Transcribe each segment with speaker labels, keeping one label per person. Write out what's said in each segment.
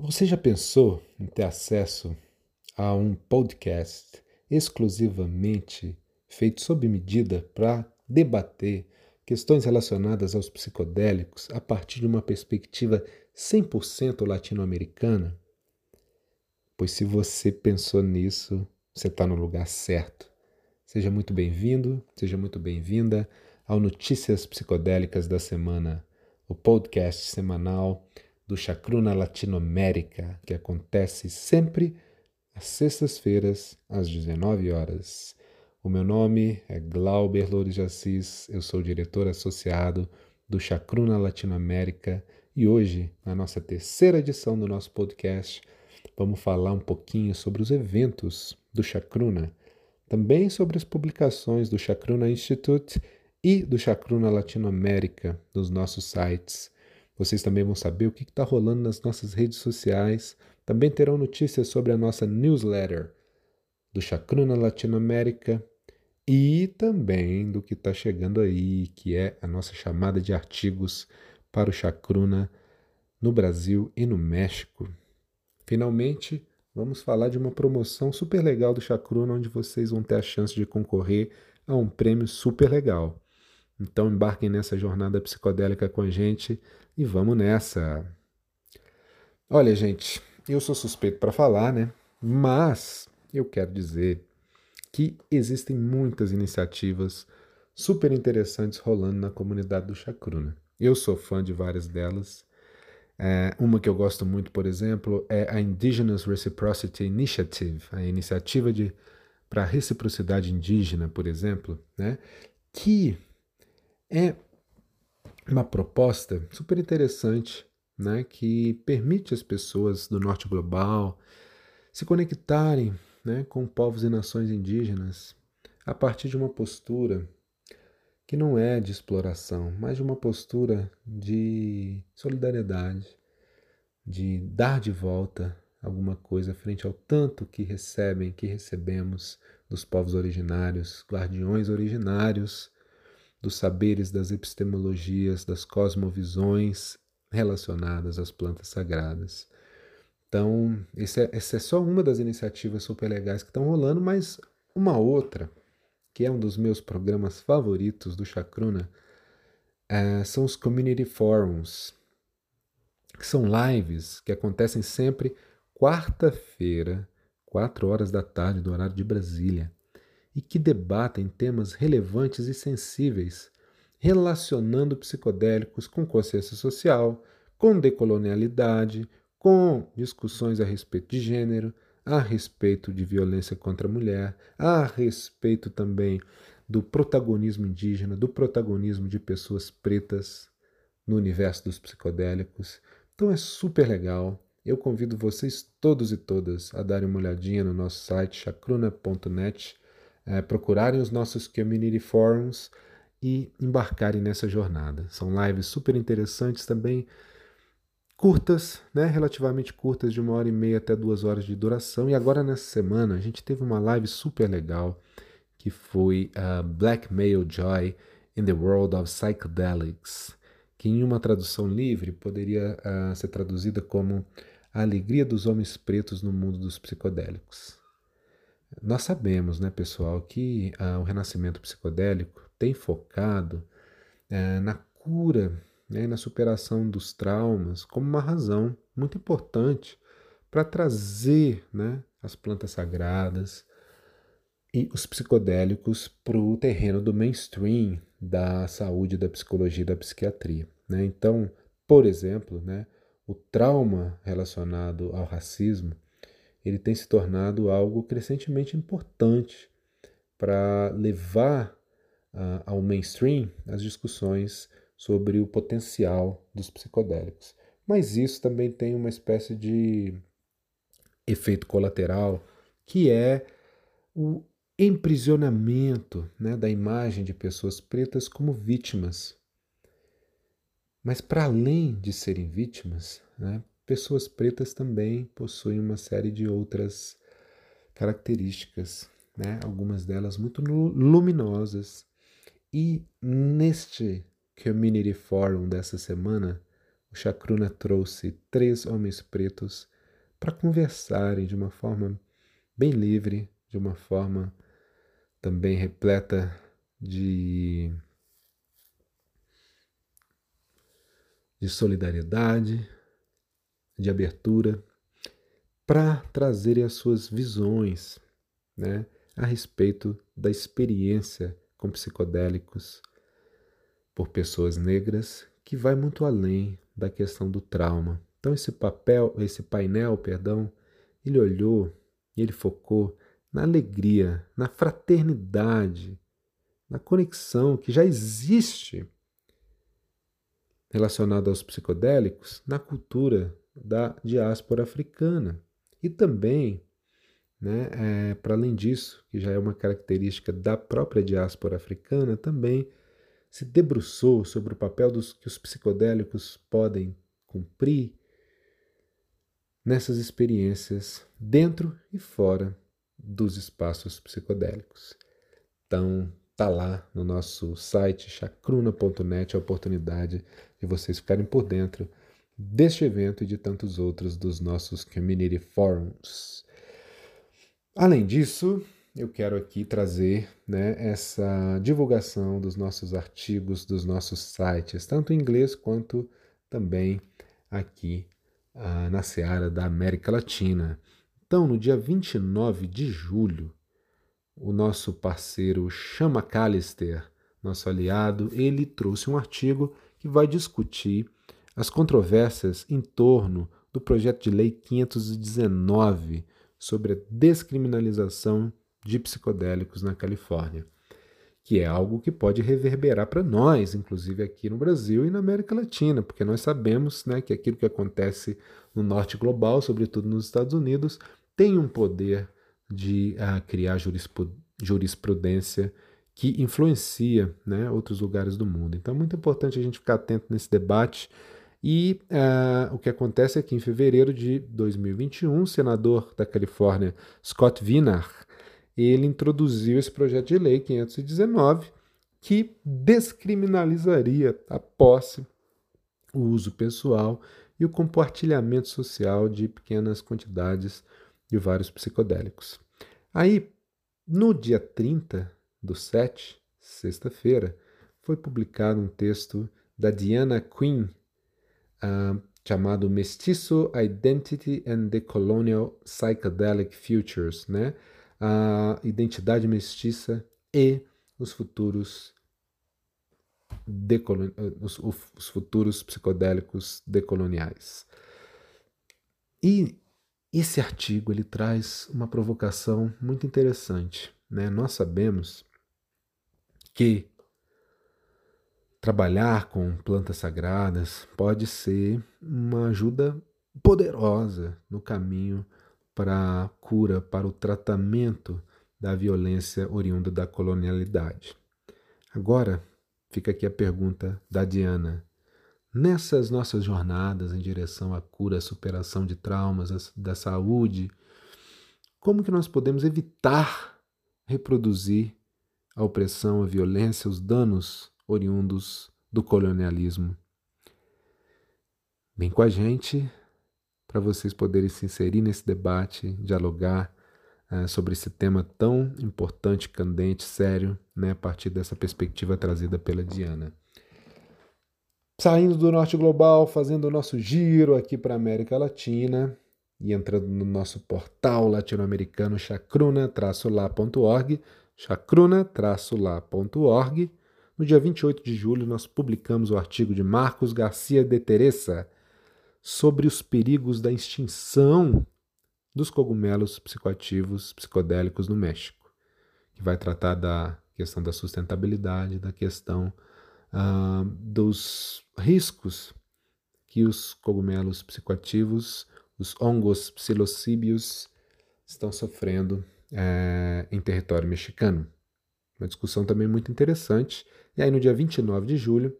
Speaker 1: Você já pensou em ter acesso a um podcast exclusivamente feito sob medida para debater questões relacionadas aos psicodélicos a partir de uma perspectiva 100% latino-americana? Pois se você pensou nisso, você está no lugar certo. Seja muito bem-vindo, seja muito bem-vinda ao Notícias Psicodélicas da Semana, o podcast semanal do Chacruna Latinoamérica, que acontece sempre às sextas-feiras, às 19 horas. O meu nome é Glauber Loures de Assis, eu sou diretor associado do Chacruna Latinoamérica e hoje, na nossa terceira edição do nosso podcast, vamos falar um pouquinho sobre os eventos do Chacruna, também sobre as publicações do Chacruna Institute e do Chacruna Latinoamérica nos nossos sites vocês também vão saber o que está rolando nas nossas redes sociais. Também terão notícias sobre a nossa newsletter do Chacruna Latinoamérica e também do que está chegando aí, que é a nossa chamada de artigos para o Chacruna no Brasil e no México. Finalmente, vamos falar de uma promoção super legal do Chacruna, onde vocês vão ter a chance de concorrer a um prêmio super legal. Então embarquem nessa jornada psicodélica com a gente e vamos nessa. Olha, gente, eu sou suspeito para falar, né? Mas eu quero dizer que existem muitas iniciativas super interessantes rolando na comunidade do Chacruna. Eu sou fã de várias delas. É, uma que eu gosto muito, por exemplo, é a Indigenous Reciprocity Initiative, a iniciativa para reciprocidade indígena, por exemplo, né? que é uma proposta super interessante, né, que permite às pessoas do norte global se conectarem né, com povos e nações indígenas a partir de uma postura que não é de exploração, mas de uma postura de solidariedade, de dar de volta alguma coisa frente ao tanto que recebem, que recebemos dos povos originários, guardiões originários dos saberes das epistemologias, das cosmovisões relacionadas às plantas sagradas. Então, é, essa é só uma das iniciativas super legais que estão rolando, mas uma outra, que é um dos meus programas favoritos do Chacruna, é, são os Community Forums, que são lives que acontecem sempre quarta-feira, quatro horas da tarde, do horário de Brasília e que debatem temas relevantes e sensíveis, relacionando psicodélicos com consciência social, com decolonialidade, com discussões a respeito de gênero, a respeito de violência contra a mulher, a respeito também do protagonismo indígena, do protagonismo de pessoas pretas no universo dos psicodélicos. Então é super legal. Eu convido vocês todos e todas a darem uma olhadinha no nosso site chacruna.net é, procurarem os nossos community forums e embarcarem nessa jornada. São lives super interessantes também, curtas, né, relativamente curtas, de uma hora e meia até duas horas de duração. E agora nessa semana a gente teve uma live super legal que foi uh, Black Male Joy in the World of Psychedelics, que em uma tradução livre poderia uh, ser traduzida como A Alegria dos Homens Pretos no Mundo dos Psicodélicos. Nós sabemos, né, pessoal, que ah, o renascimento psicodélico tem focado eh, na cura né, e na superação dos traumas como uma razão muito importante para trazer né, as plantas sagradas e os psicodélicos para o terreno do mainstream da saúde, da psicologia e da psiquiatria. Né? Então, por exemplo, né, o trauma relacionado ao racismo ele tem se tornado algo crescentemente importante para levar uh, ao mainstream as discussões sobre o potencial dos psicodélicos. Mas isso também tem uma espécie de efeito colateral, que é o emprisionamento né, da imagem de pessoas pretas como vítimas. Mas, para além de serem vítimas, né, Pessoas pretas também possuem uma série de outras características, né? algumas delas muito luminosas. E neste Community Forum dessa semana, o Chacruna trouxe três homens pretos para conversarem de uma forma bem livre, de uma forma também repleta de, de solidariedade, de abertura, para trazerem as suas visões né, a respeito da experiência com psicodélicos por pessoas negras, que vai muito além da questão do trauma. Então esse papel, esse painel, perdão, ele olhou e ele focou na alegria, na fraternidade, na conexão que já existe relacionada aos psicodélicos na cultura da diáspora africana. E também, né, é, para além disso, que já é uma característica da própria diáspora africana, também se debruçou sobre o papel dos, que os psicodélicos podem cumprir nessas experiências dentro e fora dos espaços psicodélicos. Então, tá lá no nosso site chacruna.net a oportunidade de vocês ficarem por dentro deste evento e de tantos outros dos nossos community forums. Além disso, eu quero aqui trazer né, essa divulgação dos nossos artigos, dos nossos sites, tanto em inglês quanto também aqui ah, na seara da América Latina. Então, no dia 29 de julho, o nosso parceiro Chama Callister, nosso aliado, ele trouxe um artigo que vai discutir as controvérsias em torno do projeto de lei 519 sobre a descriminalização de psicodélicos na Califórnia, que é algo que pode reverberar para nós, inclusive aqui no Brasil e na América Latina, porque nós sabemos né, que aquilo que acontece no norte global, sobretudo nos Estados Unidos, tem um poder de uh, criar jurisprudência que influencia né, outros lugares do mundo. Então é muito importante a gente ficar atento nesse debate. E uh, o que acontece é que em fevereiro de 2021, o senador da Califórnia, Scott Wiener, ele introduziu esse projeto de lei 519 que descriminalizaria a posse, o uso pessoal e o compartilhamento social de pequenas quantidades de vários psicodélicos. Aí, no dia 30 do 7, sexta-feira, foi publicado um texto da Diana Quinn uh, chamado Mestiço Identity and the Colonial Psychedelic Futures, né? a identidade mestiça e os futuros os, os futuros psicodélicos decoloniais. E esse artigo ele traz uma provocação muito interessante. Né? Nós sabemos que trabalhar com plantas sagradas pode ser uma ajuda poderosa no caminho para a cura, para o tratamento da violência oriunda da colonialidade. Agora, fica aqui a pergunta da Diana. Nessas nossas jornadas em direção à cura, à superação de traumas, da saúde, como que nós podemos evitar reproduzir a opressão, a violência, os danos oriundos do colonialismo? Vem com a gente para vocês poderem se inserir nesse debate, dialogar uh, sobre esse tema tão importante, candente, sério, né, a partir dessa perspectiva trazida pela Diana saindo do norte global, fazendo o nosso giro aqui para a América Latina e entrando no nosso portal latino-americano chacruna-lá.org, chacruna-lá.org. No dia 28 de julho, nós publicamos o artigo de Marcos Garcia de Teresa sobre os perigos da extinção dos cogumelos psicoativos psicodélicos no México, que vai tratar da questão da sustentabilidade, da questão ah, dos riscos que os cogumelos psicoativos, os hongos psilocíbios, estão sofrendo é, em território mexicano. Uma discussão também muito interessante. E aí, no dia 29 de julho,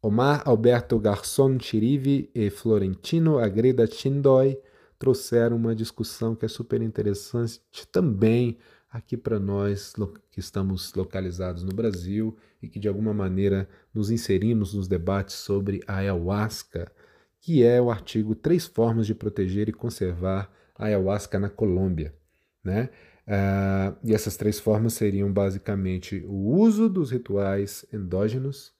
Speaker 1: Omar Alberto Garçon Chirivi e Florentino Agreda Chindoy trouxeram uma discussão que é super interessante também aqui para nós que estamos localizados no Brasil e que de alguma maneira nos inserimos nos debates sobre a ayahuasca, que é o artigo Três Formas de Proteger e Conservar a Ayahuasca na Colômbia. Né? Uh, e essas três formas seriam basicamente o uso dos rituais endógenos,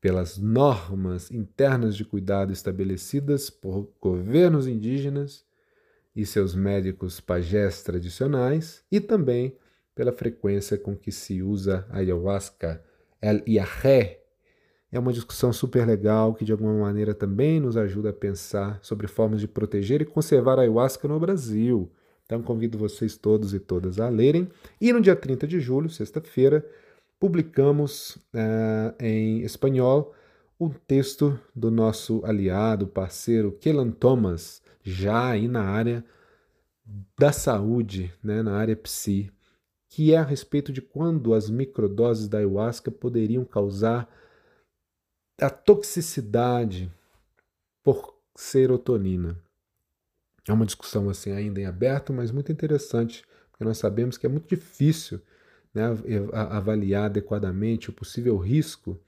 Speaker 1: pelas normas internas de cuidado estabelecidas por governos indígenas e seus médicos pajés tradicionais, e também pela frequência com que se usa a ayahuasca, el iajé. É uma discussão super legal que de alguma maneira também nos ajuda a pensar sobre formas de proteger e conservar a ayahuasca no Brasil. Então convido vocês todos e todas a lerem. E no dia 30 de julho, sexta-feira, publicamos uh, em espanhol um texto do nosso aliado, parceiro Kellan Thomas, já aí na área da saúde, né, na área psi, que é a respeito de quando as microdoses da ayahuasca poderiam causar a toxicidade por serotonina. É uma discussão assim ainda em aberto, mas muito interessante, porque nós sabemos que é muito difícil né, avaliar adequadamente o possível risco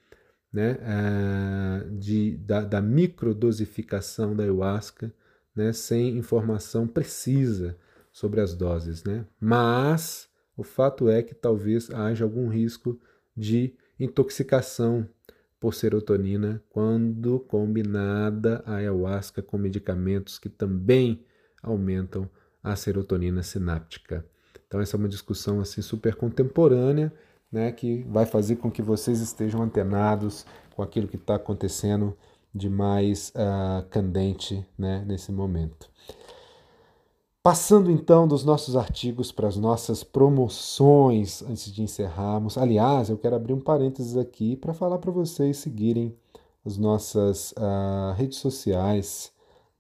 Speaker 1: né, eh, de, da, da microdosificação da ayahuasca né, sem informação precisa sobre as doses. Né? Mas o fato é que talvez haja algum risco de intoxicação por serotonina quando combinada a ayahuasca com medicamentos que também aumentam a serotonina sináptica. Então essa é uma discussão assim super contemporânea, né, que vai fazer com que vocês estejam antenados com aquilo que está acontecendo de mais uh, candente né, nesse momento. Passando então dos nossos artigos para as nossas promoções antes de encerrarmos. Aliás, eu quero abrir um parênteses aqui para falar para vocês seguirem as nossas uh, redes sociais,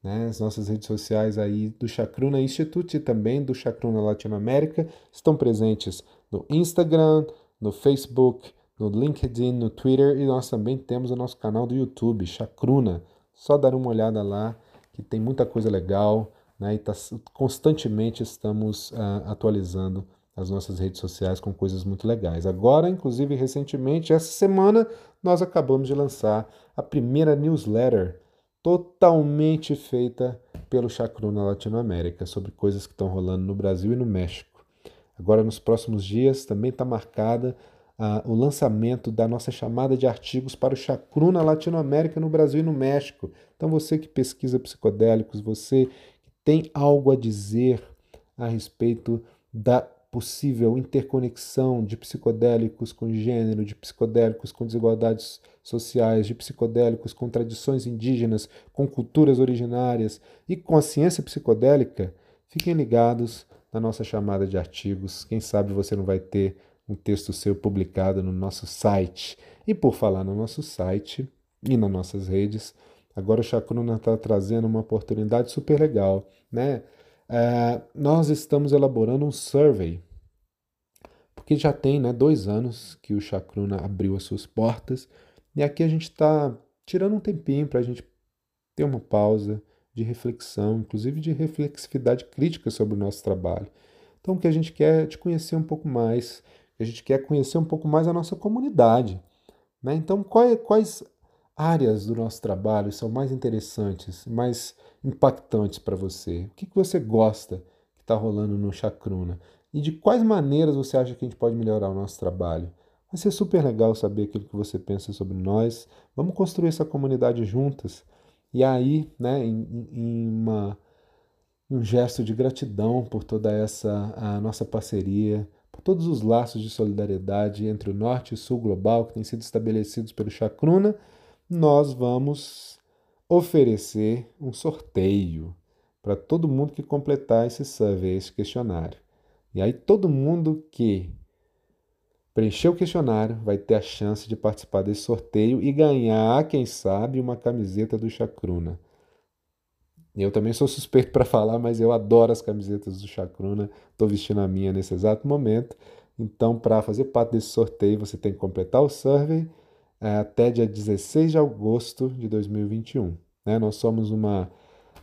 Speaker 1: né? as nossas redes sociais aí do Chacruna Institute e também do Chacruna Latinoamérica estão presentes no Instagram, no Facebook, no LinkedIn, no Twitter e nós também temos o nosso canal do YouTube, Chacruna. Só dar uma olhada lá que tem muita coisa legal né, e tá, constantemente estamos uh, atualizando as nossas redes sociais com coisas muito legais. Agora, inclusive, recentemente, essa semana, nós acabamos de lançar a primeira newsletter totalmente feita pelo Chacruna Latinoamérica sobre coisas que estão rolando no Brasil e no México. Agora, nos próximos dias, também está marcada uh, o lançamento da nossa chamada de artigos para o Chacruna Latinoamérica no Brasil e no México. Então, você que pesquisa psicodélicos, você tem algo a dizer a respeito da possível interconexão de psicodélicos com gênero, de psicodélicos com desigualdades sociais, de psicodélicos com tradições indígenas, com culturas originárias e com a ciência psicodélica, fiquem ligados na nossa chamada de artigos. Quem sabe você não vai ter um texto seu publicado no nosso site. E por falar no nosso site e nas nossas redes, agora o Chacruna está trazendo uma oportunidade super legal, né? É, nós estamos elaborando um survey, porque já tem né, dois anos que o Chacruna abriu as suas portas, e aqui a gente está tirando um tempinho para a gente ter uma pausa de reflexão, inclusive de reflexividade crítica sobre o nosso trabalho. Então, o que a gente quer é te conhecer um pouco mais, a gente quer conhecer um pouco mais a nossa comunidade. Né? Então, quais, quais áreas do nosso trabalho são mais interessantes, mais impactantes para você? O que, que você gosta que está rolando no Chacruna? E de quais maneiras você acha que a gente pode melhorar o nosso trabalho? Vai ser super legal saber aquilo que você pensa sobre nós. Vamos construir essa comunidade juntas. E aí, né, em, em uma, um gesto de gratidão por toda essa a nossa parceria, por todos os laços de solidariedade entre o norte e o sul global que têm sido estabelecidos pelo Chacruna, nós vamos oferecer um sorteio para todo mundo que completar esse survey, esse questionário. E aí todo mundo que preencher o questionário vai ter a chance de participar desse sorteio e ganhar, quem sabe, uma camiseta do Chacruna. Eu também sou suspeito para falar, mas eu adoro as camisetas do Chacruna. Estou vestindo a minha nesse exato momento. Então, para fazer parte desse sorteio, você tem que completar o survey até dia 16 de agosto de 2021. Né? Nós somos uma,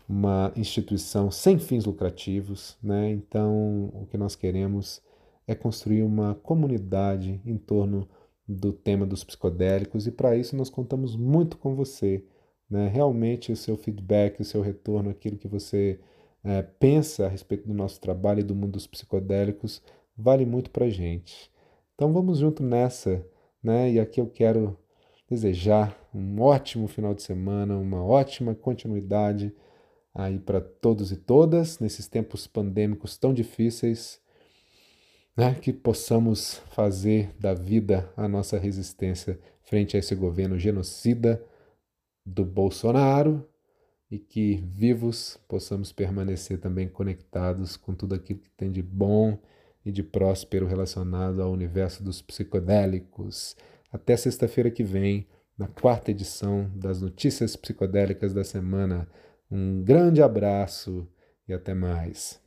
Speaker 1: uma instituição sem fins lucrativos, né? então o que nós queremos é construir uma comunidade em torno do tema dos psicodélicos e para isso nós contamos muito com você né? Realmente o seu feedback, o seu retorno, aquilo que você é, pensa a respeito do nosso trabalho e do mundo dos psicodélicos, vale muito para gente. Então vamos junto nessa, né? E aqui eu quero desejar um ótimo final de semana, uma ótima continuidade aí para todos e todas nesses tempos pandêmicos tão difíceis, né? Que possamos fazer da vida a nossa resistência frente a esse governo genocida do Bolsonaro e que vivos possamos permanecer também conectados com tudo aquilo que tem de bom e de próspero relacionado ao universo dos psicodélicos. Até sexta-feira que vem, na quarta edição das Notícias Psicodélicas da Semana. Um grande abraço e até mais.